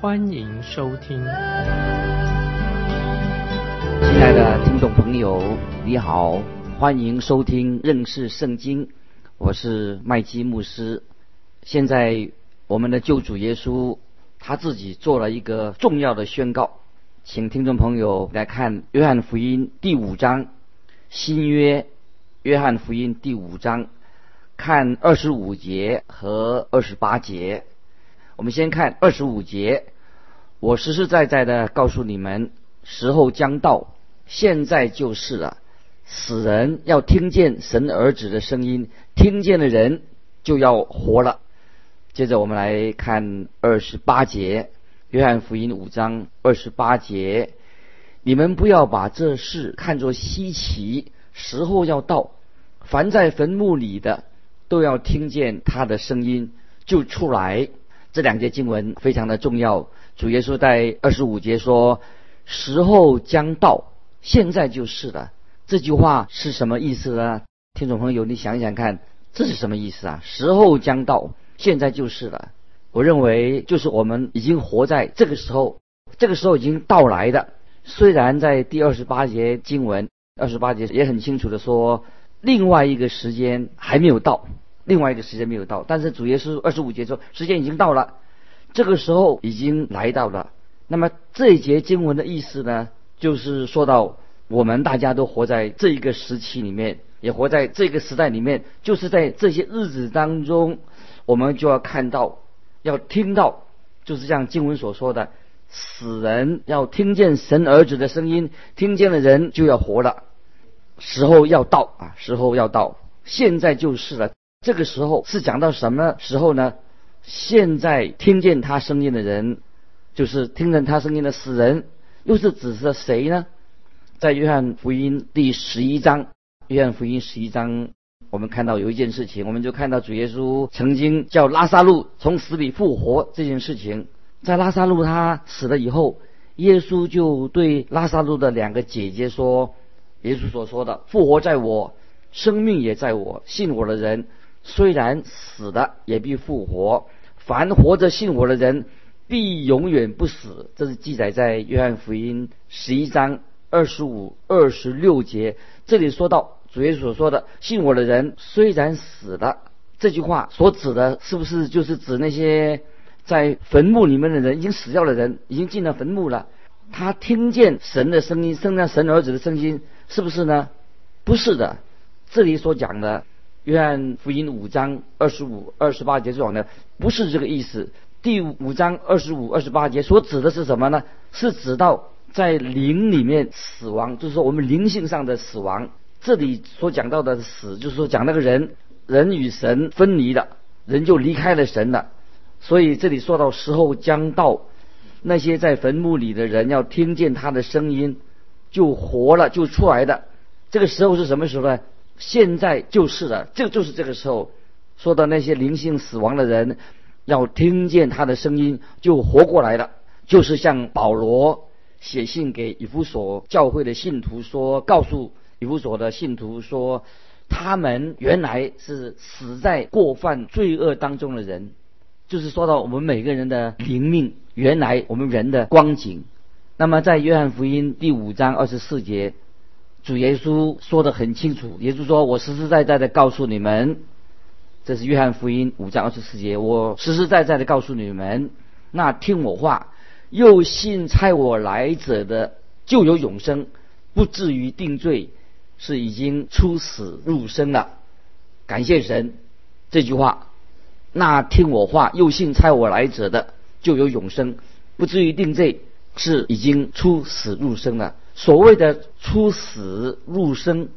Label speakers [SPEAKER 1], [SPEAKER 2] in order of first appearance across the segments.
[SPEAKER 1] 欢迎收听。
[SPEAKER 2] 亲爱的听众朋友，你好，欢迎收听认识圣经，我是麦基牧师。现在我们的救主耶稣他自己做了一个重要的宣告，请听众朋友来看约翰福音第五章新约约翰福音第五章，看二十五节和二十八节。我们先看二十五节，我实实在在的告诉你们，时候将到，现在就是了。死人要听见神儿子的声音，听见的人就要活了。接着我们来看二十八节，约翰福音五章二十八节，你们不要把这事看作稀奇，时候要到，凡在坟墓里的都要听见他的声音就出来。这两节经文非常的重要。主耶稣在二十五节说：“时候将到，现在就是了。”这句话是什么意思呢？听众朋友，你想想看，这是什么意思啊？时候将到。现在就是了，我认为就是我们已经活在这个时候，这个时候已经到来的。虽然在第二十八节经文，二十八节也很清楚的说，另外一个时间还没有到，另外一个时间没有到，但是主耶稣二十五节说时间已经到了，这个时候已经来到了。那么这一节经文的意思呢，就是说到我们大家都活在这一个时期里面，也活在这个时代里面，就是在这些日子当中。我们就要看到，要听到，就是像经文所说的，死人要听见神儿子的声音，听见的人就要活了。时候要到啊，时候要到，现在就是了。这个时候是讲到什么时候呢？现在听见他声音的人，就是听见他声音的死人，又是指着谁呢？在约翰福音第十一章，约翰福音十一章。我们看到有一件事情，我们就看到主耶稣曾经叫拉萨路从死里复活这件事情。在拉萨路他死了以后，耶稣就对拉萨路的两个姐姐说：“耶稣所说的，复活在我，生命也在我。信我的人，虽然死了，也必复活；凡活着信我的人，必永远不死。”这是记载在约翰福音十一章二十五、二十六节。这里说到。主耶稣所说的“信我的人虽然死了”这句话所指的是不是就是指那些在坟墓里面的人，已经死掉的人，已经进了坟墓了？他听见神的声音，听见神儿子的声音，是不是呢？不是的。这里所讲的约翰福音五章二十五、二十八节这种的，不是这个意思。第五章二十五、二十八节所指的是什么呢？是指到在灵里面死亡，就是说我们灵性上的死亡。这里所讲到的死，就是说讲那个人，人与神分离了，人就离开了神了。所以这里说到时候将到，那些在坟墓里的人要听见他的声音，就活了，就出来的。这个时候是什么时候呢？现在就是了，这就是这个时候。说到那些灵性死亡的人，要听见他的声音，就活过来了。就是像保罗写信给以弗所教会的信徒说，告诉。以弗所的信徒说，他们原来是死在过犯罪恶当中的人，就是说到我们每个人的灵命，原来我们人的光景。那么在约翰福音第五章二十四节，主耶稣说的很清楚，耶稣说：“我实实在在的告诉你们，这是约翰福音五章二十四节，我实实在在的告诉你们，那听我话又信差我来者的，就有永生，不至于定罪。”是已经出死入生了，感谢神这句话。那听我话又信差我来者的，就有永生，不至于定罪。是已经出死入生了。所谓的出死入生，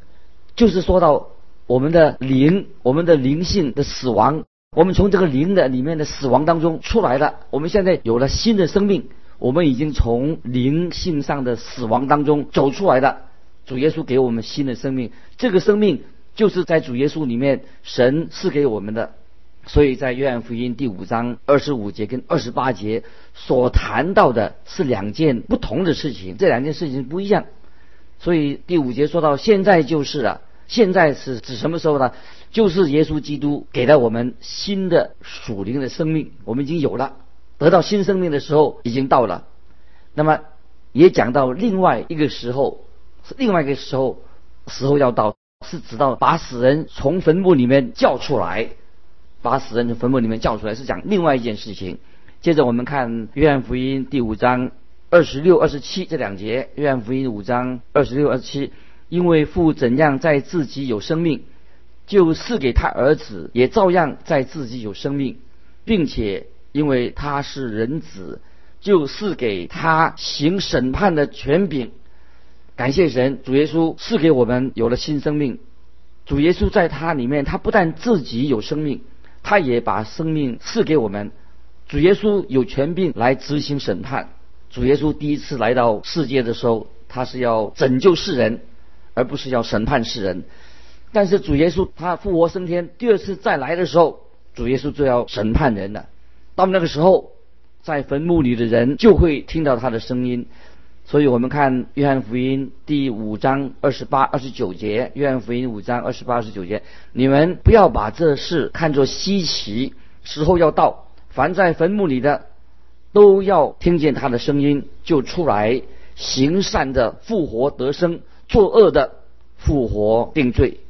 [SPEAKER 2] 就是说到我们的灵，我们的灵性的死亡，我们从这个灵的里面的死亡当中出来了。我们现在有了新的生命，我们已经从灵性上的死亡当中走出来了。主耶稣给我们新的生命，这个生命就是在主耶稣里面神赐给我们的。所以在约翰福音第五章二十五节跟二十八节所谈到的是两件不同的事情，这两件事情不一样。所以第五节说到现在就是了，现在是指什么时候呢？就是耶稣基督给了我们新的属灵的生命，我们已经有了，得到新生命的时候已经到了。那么也讲到另外一个时候。是另外一个时候，时候要到，是直到把死人从坟墓里面叫出来，把死人从坟墓里面叫出来，是讲另外一件事情。接着我们看约翰福音第五章二十六、二十七这两节。约翰福音五章二十六、二十七，因为父怎样在自己有生命，就赐给他儿子，也照样在自己有生命，并且因为他是人子，就赐给他行审判的权柄。感谢神，主耶稣赐给我们有了新生命。主耶稣在他里面，他不但自己有生命，他也把生命赐给我们。主耶稣有权柄来执行审判。主耶稣第一次来到世界的时候，他是要拯救世人，而不是要审判世人。但是主耶稣他复活升天，第二次再来的时候，主耶稣就要审判人了。到那个时候，在坟墓里的人就会听到他的声音。所以我们看约翰福音第五章二十八、二十九节。约翰福音五章二十八、二十九节，你们不要把这事看作稀奇，时候要到，凡在坟墓里的，都要听见他的声音，就出来行善的复活得生，作恶的复活定罪。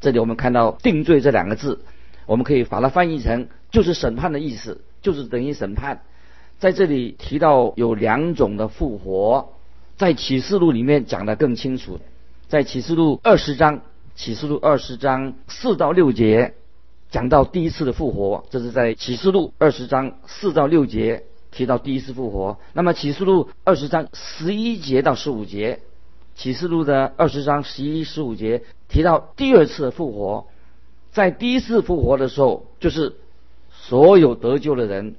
[SPEAKER 2] 这里我们看到“定罪”这两个字，我们可以把它翻译成就是审判的意思，就是等于审判。在这里提到有两种的复活，在启示录里面讲得更清楚。在启示录二十章，启示录二十章四到六节讲到第一次的复活，这是在启示录二十章四到六节提到第一次复活。那么启示录二十章十一节到十五节，启示录的二十章十一十五节提到第二次复活。在第一次复活的时候，就是所有得救的人。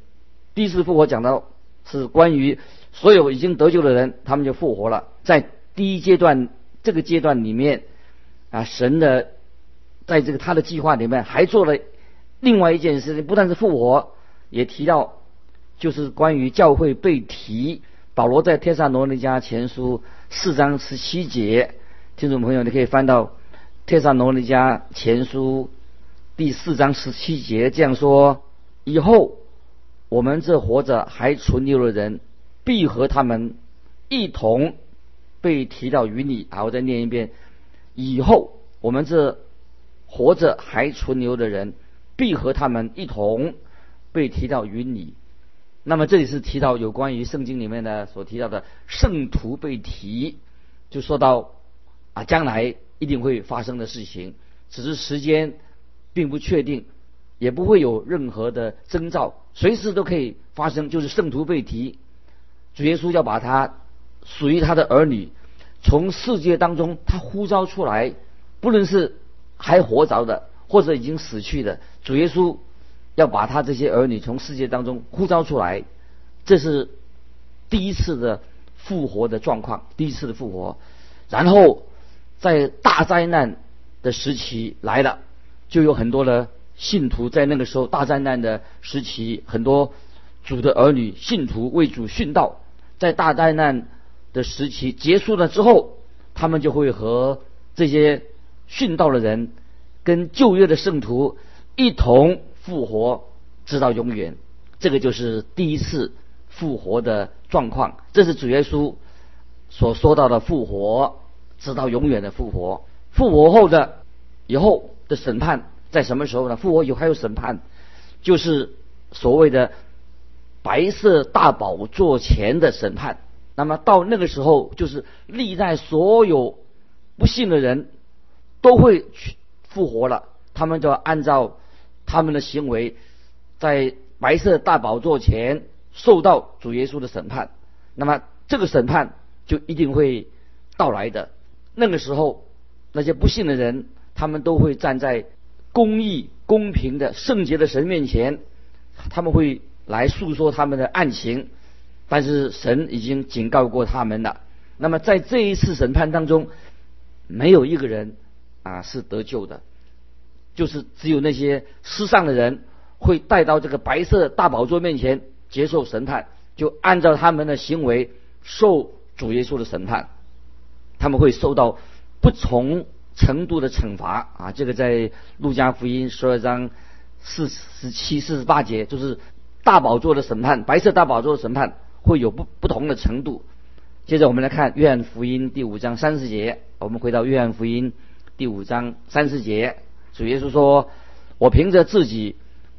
[SPEAKER 2] 第一次复活讲到是关于所有已经得救的人，他们就复活了。在第一阶段这个阶段里面，啊，神的在这个他的计划里面还做了另外一件事情，不但是复活，也提到就是关于教会被提。保罗在帖撒罗尼迦前书四章十七节，听众朋友，你可以翻到帖撒罗尼迦前书第四章十七节，这样说：以后。我们这活着还存留的人，必和他们一同被提到云里。啊，我再念一遍：以后我们这活着还存留的人，必和他们一同被提到云里。那么这里是提到有关于圣经里面的所提到的圣徒被提，就说到啊将来一定会发生的事情，只是时间并不确定。也不会有任何的征兆，随时都可以发生。就是圣徒被提，主耶稣要把他属于他的儿女从世界当中他呼召出来，不论是还活着的或者已经死去的，主耶稣要把他这些儿女从世界当中呼召出来，这是第一次的复活的状况，第一次的复活。然后在大灾难的时期来了，就有很多的。信徒在那个时候大灾难的时期，很多主的儿女信徒为主殉道。在大灾难的时期结束了之后，他们就会和这些殉道的人，跟旧约的圣徒一同复活，直到永远。这个就是第一次复活的状况。这是主耶稣所说到的复活，直到永远的复活。复活后的以后的审判。在什么时候呢？复活有还有审判，就是所谓的白色大宝座前的审判。那么到那个时候，就是历代所有不信的人都会去复活了。他们就按照他们的行为，在白色大宝座前受到主耶稣的审判。那么这个审判就一定会到来的。那个时候，那些不信的人，他们都会站在。公义、公平的圣洁的神面前，他们会来诉说他们的案情，但是神已经警告过他们了。那么在这一次审判当中，没有一个人啊是得救的，就是只有那些世上的人会带到这个白色大宝座面前接受审判，就按照他们的行为受主耶稣的审判，他们会受到不从程度的惩罚啊。这个在路加福音十二章四十七、四十八节，就是大宝座的审判，白色大宝座的审判会有不不同的程度。接着我们来看约翰福音第五章三十节。我们回到约翰福音第五章三十节，主耶稣说：“我凭着自己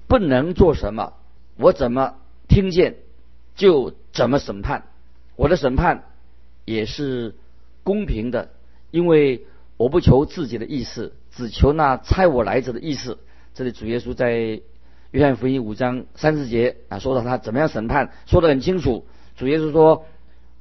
[SPEAKER 2] 不能做什么，我怎么听见就怎么审判。我的审判也是公平的，因为我不求自己的意思，只求那差我来者的意思。”这里主耶稣在约翰福音五章三十节啊，说到他怎么样审判，说得很清楚。主耶稣说。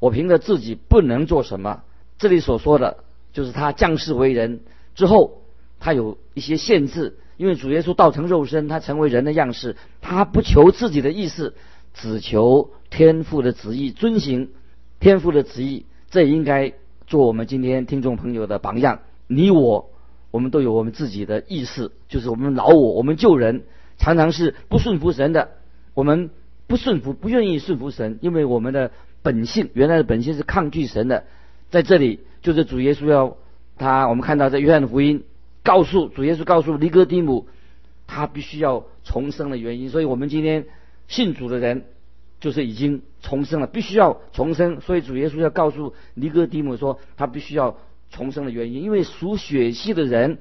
[SPEAKER 2] 我凭着自己不能做什么，这里所说的就是他降世为人之后，他有一些限制。因为主耶稣道成肉身，他成为人的样式，他不求自己的意思，只求天父的旨意，遵行天父的旨意。这应该做我们今天听众朋友的榜样。你我，我们都有我们自己的意识，就是我们老我，我们救人常常是不顺服神的。我们不顺服，不愿意顺服神，因为我们的。本性原来的本性是抗拒神的，在这里就是主耶稣要他，我们看到在约翰福音告诉主耶稣告诉尼哥底母，他必须要重生的原因。所以我们今天信主的人就是已经重生了，必须要重生。所以主耶稣要告诉尼哥底母说，他必须要重生的原因，因为属血气的人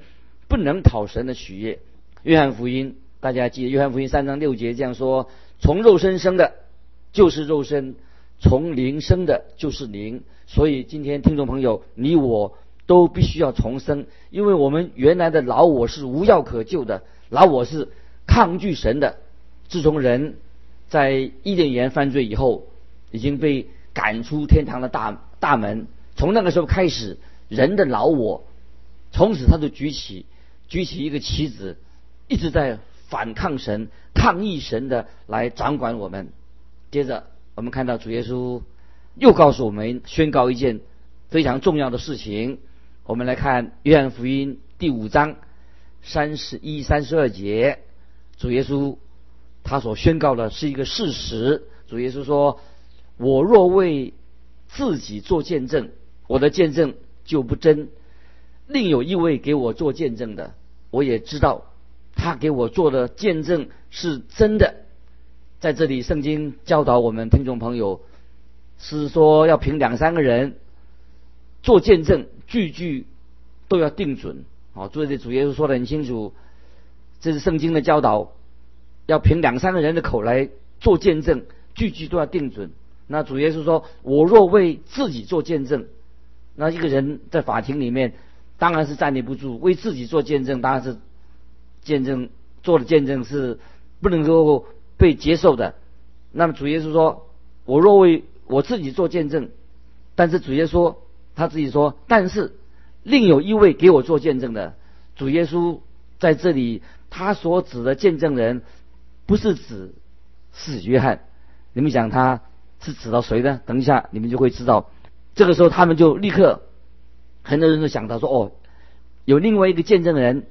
[SPEAKER 2] 不能讨神的喜悦。约翰福音大家记得，约翰福音三章六节这样说：从肉身生的，就是肉身。从灵生的就是灵，所以今天听众朋友，你我都必须要重生，因为我们原来的老我是无药可救的，老我是抗拒神的。自从人在伊甸园犯罪以后，已经被赶出天堂的大大门，从那个时候开始，人的老我从此他就举起举起一个棋子，一直在反抗神、抗议神的来掌管我们。接着。我们看到主耶稣又告诉我们宣告一件非常重要的事情。我们来看约翰福音第五章三十一、三十二节，主耶稣他所宣告的是一个事实。主耶稣说：“我若为自己做见证，我的见证就不真；另有一位给我做见证的，我也知道他给我做的见证是真的。”在这里，圣经教导我们听众朋友，是说要凭两三个人做见证，句句都要定准。好，这里主耶稣说的很清楚，这是圣经的教导，要凭两三个人的口来做见证，句句都要定准。那主耶稣说：“我若为自己做见证，那一个人在法庭里面当然是站立不住。为自己做见证，当然是见证做的见证是不能够。”被接受的，那么主耶稣说：“我若为我自己做见证，但是主耶稣他自己说，但是另有一位给我做见证的。”主耶稣在这里他所指的见证人，不是指是约翰。你们想他是指到谁呢？等一下你们就会知道。这个时候他们就立刻很多人都想到说：“哦，有另外一个见证人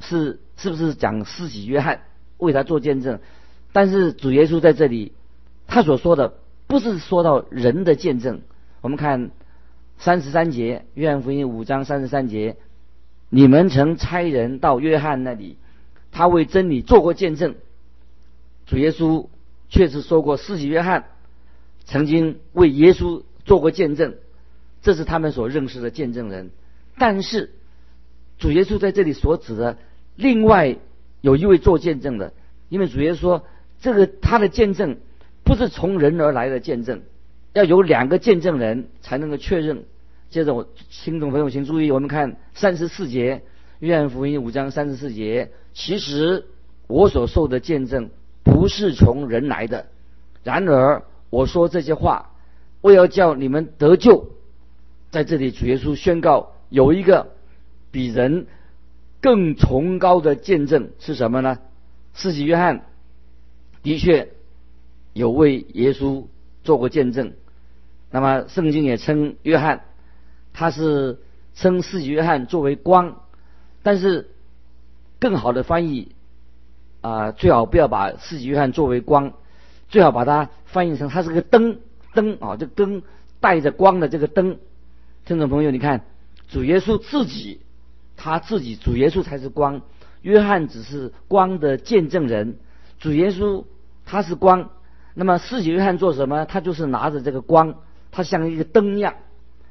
[SPEAKER 2] 是是不是讲施洗约翰为他做见证？”但是主耶稣在这里，他所说的不是说到人的见证。我们看三十三节，约翰福音五章三十三节，你们曾差人到约翰那里，他为真理做过见证。主耶稣确实说过，施洗约翰曾经为耶稣做过见证，这是他们所认识的见证人。但是主耶稣在这里所指的另外有一位做见证的，因为主耶稣说。这个他的见证不是从人而来的见证，要有两个见证人才能够确认。接着我听众朋友请注意，我们看三十四节，约翰福音五章三十四节。其实我所受的见证不是从人来的，然而我说这些话，为要叫你们得救。在这里主耶稣宣告有一个比人更崇高的见证是什么呢？四己约翰。的确有为耶稣做过见证。那么圣经也称约翰，他是称四约翰作为光，但是更好的翻译啊，最好不要把四约翰作为光，最好把它翻译成它是个灯灯啊，这灯带着光的这个灯。听众朋友，你看主耶稣自己，他自己主耶稣才是光，约翰只是光的见证人，主耶稣他是光。那么四约翰做什么？他就是拿着这个光。它像一个灯一样。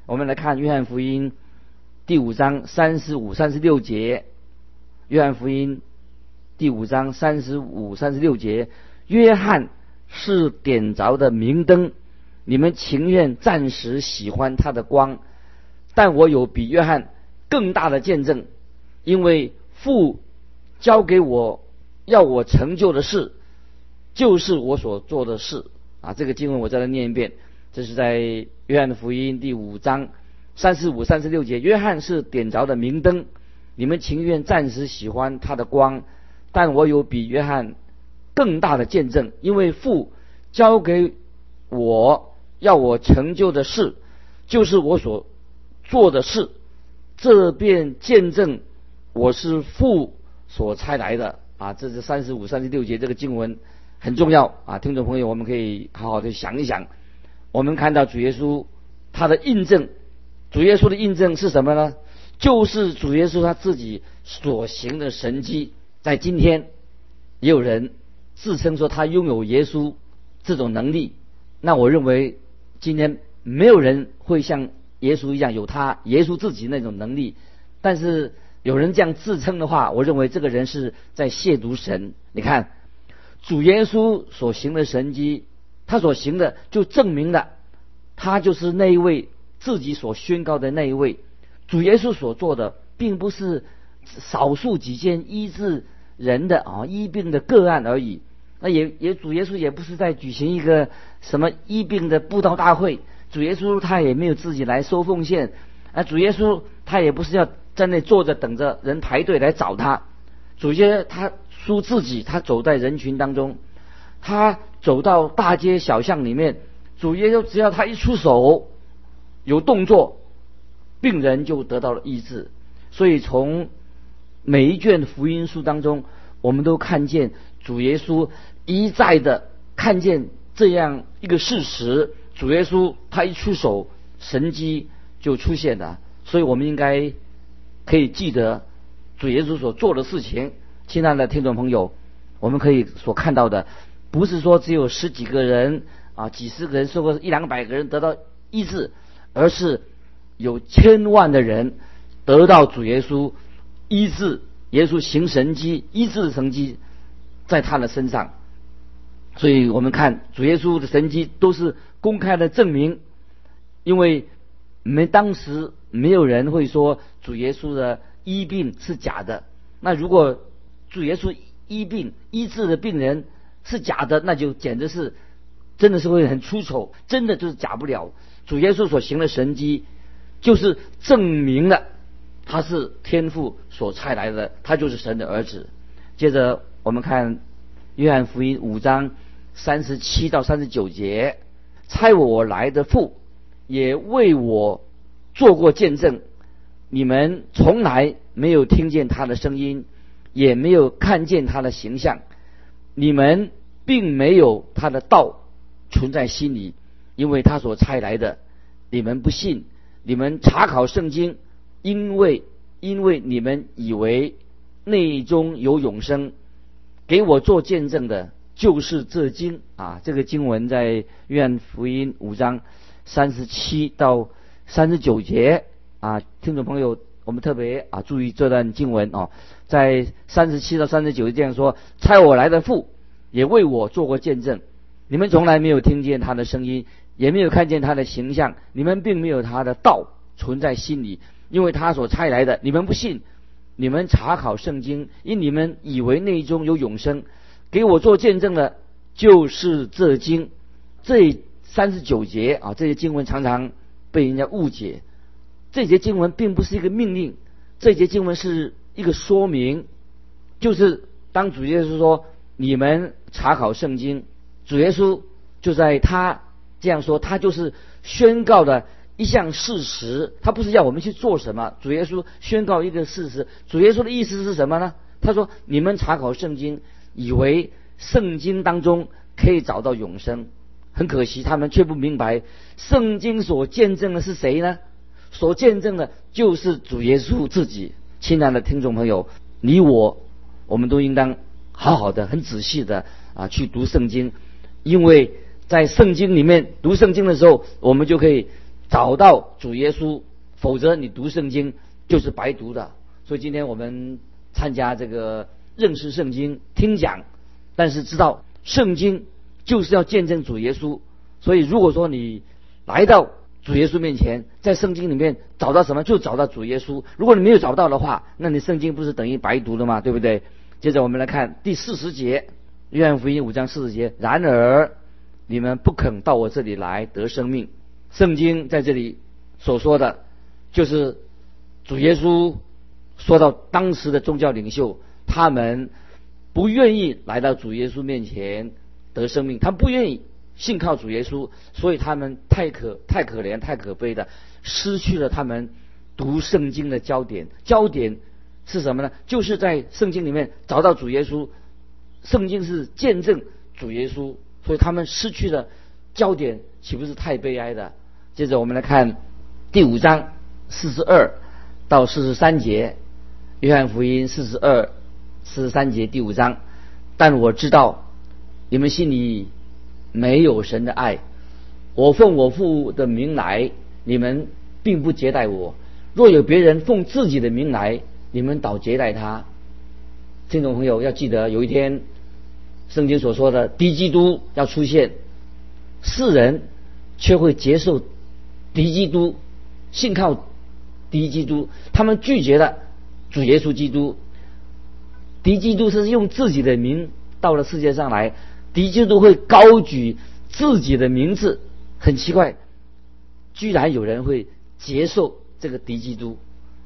[SPEAKER 2] 我们来看《约翰福音》第五章三十五、三十六节。《约翰福音》第五章三十五、三十六节：约翰是点着的明灯，你们情愿暂时喜欢他的光，但我有比约翰更大的见证，因为父交给我要我成就的事，就是我所做的事。啊，这个经文我再来念一遍。这是在约翰的福音第五章三十五、三十六节。约翰是点着的明灯，你们情愿暂时喜欢他的光，但我有比约翰更大的见证，因为父交给我要我成就的事，就是我所做的事，这便见证我是父所差来的。啊，这是三十五、三十六节这个经文很重要啊，听众朋友，我们可以好好的想一想。我们看到主耶稣他的印证，主耶稣的印证是什么呢？就是主耶稣他自己所行的神迹。在今天，也有人自称说他拥有耶稣这种能力。那我认为今天没有人会像耶稣一样有他耶稣自己那种能力。但是有人这样自称的话，我认为这个人是在亵渎神。你看，主耶稣所行的神迹。他所行的就证明了，他就是那一位自己所宣告的那一位主耶稣所做的，并不是少数几件医治人的啊医病的个案而已。那也也主耶稣也不是在举行一个什么医病的布道大会，主耶稣他也没有自己来收奉献啊，主耶稣他也不是要在那坐着等着人排队来找他，主耶稣他说自己他走在人群当中。他走到大街小巷里面，主耶稣只要他一出手，有动作，病人就得到了医治。所以从每一卷福音书当中，我们都看见主耶稣一再的看见这样一个事实：主耶稣他一出手，神迹就出现了。所以我们应该可以记得主耶稣所做的事情。亲爱的听众朋友，我们可以所看到的。不是说只有十几个人啊，几十个人，说过一两百个人得到医治，而是有千万的人得到主耶稣医治，耶稣行神迹医治的神迹在他的身上。所以我们看主耶稣的神迹都是公开的证明，因为没当时没有人会说主耶稣的医病是假的。那如果主耶稣医病医治的病人，是假的，那就简直是，真的是会很出丑，真的就是假不了。主耶稣所行的神迹，就是证明了他是天父所差来的，他就是神的儿子。接着我们看约翰福音五章三十七到三十九节，差我来的父也为我做过见证，你们从来没有听见他的声音，也没有看见他的形象，你们。并没有他的道存在心里，因为他所差来的，你们不信，你们查考圣经，因为因为你们以为内中有永生，给我做见证的，就是这经啊。这个经文在约翰福音五章三十七到三十九节啊，听众朋友，我们特别啊注意这段经文哦，在三十七到三十九这样说：差我来的父。也为我做过见证，你们从来没有听见他的声音，也没有看见他的形象，你们并没有他的道存在心里，因为他所差来的，你们不信。你们查考圣经，因你们以为内中有永生，给我做见证的，就是这经。这三十九节啊，这些经文常常被人家误解。这节经文并不是一个命令，这节经文是一个说明，就是当主耶稣说。你们查考圣经，主耶稣就在他这样说，他就是宣告的一项事实，他不是要我们去做什么。主耶稣宣告一个事实，主耶稣的意思是什么呢？他说：“你们查考圣经，以为圣经当中可以找到永生，很可惜，他们却不明白圣经所见证的是谁呢？所见证的就是主耶稣自己。”亲爱的听众朋友，你我我们都应当好好的、很仔细的啊去读圣经，因为在圣经里面读圣经的时候，我们就可以找到主耶稣。否则你读圣经就是白读的。所以今天我们参加这个认识圣经听讲，但是知道圣经就是要见证主耶稣。所以如果说你来到主耶稣面前，在圣经里面找到什么，就找到主耶稣。如果你没有找到的话，那你圣经不是等于白读了吗？对不对？接着我们来看第四十节，约翰福音五章四十节。然而你们不肯到我这里来得生命。圣经在这里所说的，就是主耶稣说到当时的宗教领袖，他们不愿意来到主耶稣面前得生命，他们不愿意。信靠主耶稣，所以他们太可太可怜太可悲的失去了他们读圣经的焦点。焦点是什么呢？就是在圣经里面找到主耶稣。圣经是见证主耶稣，所以他们失去了焦点，岂不是太悲哀的？接着我们来看第五章四十二到四十三节，约翰福音四十二四十三节第五章。但我知道你们心里。没有神的爱，我奉我父的名来，你们并不接待我；若有别人奉自己的名来，你们倒接待他。听众朋友要记得，有一天圣经所说的低基督要出现，世人却会接受敌基督，信靠敌基督，他们拒绝了主耶稣基督。敌基督是用自己的名到了世界上来。敌基督会高举自己的名字，很奇怪，居然有人会接受这个敌基督，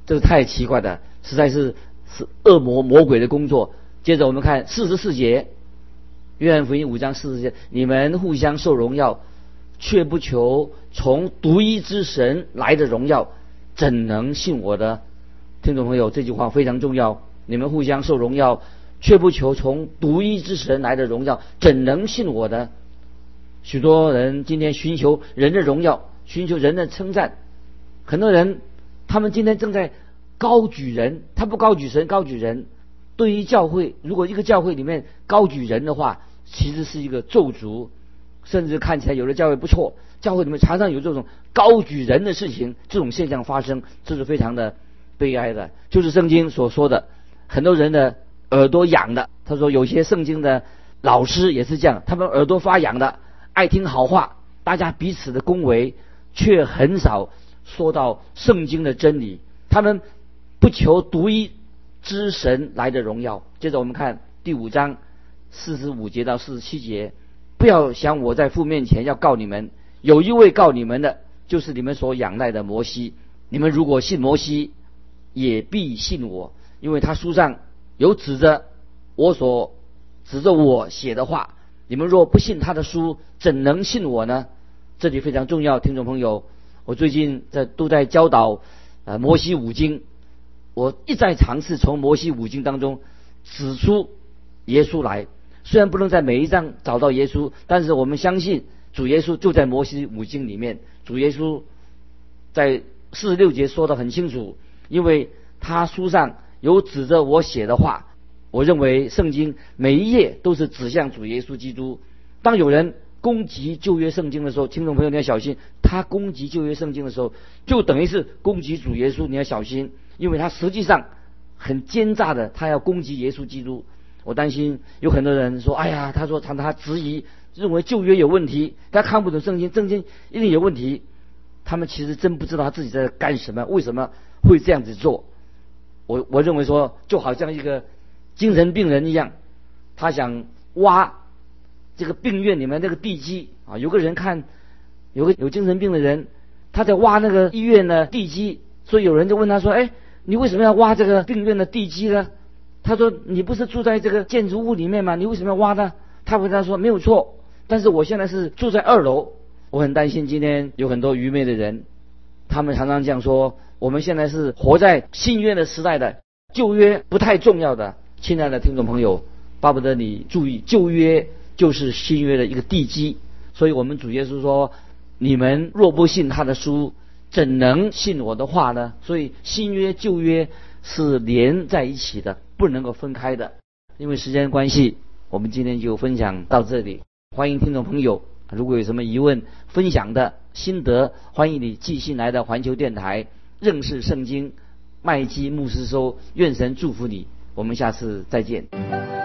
[SPEAKER 2] 这个太奇怪的，实在是是恶魔魔鬼的工作。接着我们看四十四节，约翰福音五章四十节，你们互相受荣耀，却不求从独一之神来的荣耀，怎能信我的？听众朋友，这句话非常重要。你们互相受荣耀。却不求从独一之神来的荣耀，怎能信我的？许多人今天寻求人的荣耀，寻求人的称赞。很多人，他们今天正在高举人，他不高举神，高举人。对于教会，如果一个教会里面高举人的话，其实是一个咒诅，甚至看起来有的教会不错，教会里面常常有这种高举人的事情，这种现象发生，这是非常的悲哀的。就是圣经所说的，很多人的。耳朵痒的，他说有些圣经的老师也是这样，他们耳朵发痒的，爱听好话，大家彼此的恭维，却很少说到圣经的真理。他们不求独一之神来的荣耀。接着我们看第五章四十五节到四十七节，不要想我在父面前要告你们，有一位告你们的，就是你们所仰赖的摩西。你们如果信摩西，也必信我，因为他书上。有指着我所指着我写的话，你们若不信他的书，怎能信我呢？这里非常重要，听众朋友，我最近在都在教导呃摩西五经，我一再尝试从摩西五经当中指出耶稣来。虽然不能在每一章找到耶稣，但是我们相信主耶稣就在摩西五经里面。主耶稣在四十六节说的很清楚，因为他书上。有指着我写的话，我认为圣经每一页都是指向主耶稣基督。当有人攻击旧约圣经的时候，听众朋友你要小心，他攻击旧约圣经的时候，就等于是攻击主耶稣，你要小心，因为他实际上很奸诈的，他要攻击耶稣基督。我担心有很多人说：“哎呀，他说他他质疑，认为旧约有问题，他看不懂圣经，圣经一定有问题。”他们其实真不知道他自己在干什么，为什么会这样子做。我我认为说，就好像一个精神病人一样，他想挖这个病院里面那个地基啊。有个人看，有个有精神病的人，他在挖那个医院的地基，所以有人就问他说：“哎，你为什么要挖这个病院的地基呢？”他说：“你不是住在这个建筑物里面吗？你为什么要挖呢？”他回答说：“没有错，但是我现在是住在二楼，我很担心今天有很多愚昧的人，他们常常这样说：我们现在是活在新约的时代的，旧约不太重要的。亲爱的听众朋友，巴不得你注意，旧约就是新约的一个地基。所以我们主耶稣说：你们若不信他的书，怎能信我的话呢？所以新约旧约是连在一起的，不能够分开的。因为时间关系，我们今天就分享到这里。欢迎听众朋友，如果有什么疑问、分享的心得，欢迎你寄信来到环球电台认识圣经麦基牧师说，愿神祝福你。我们下次再见。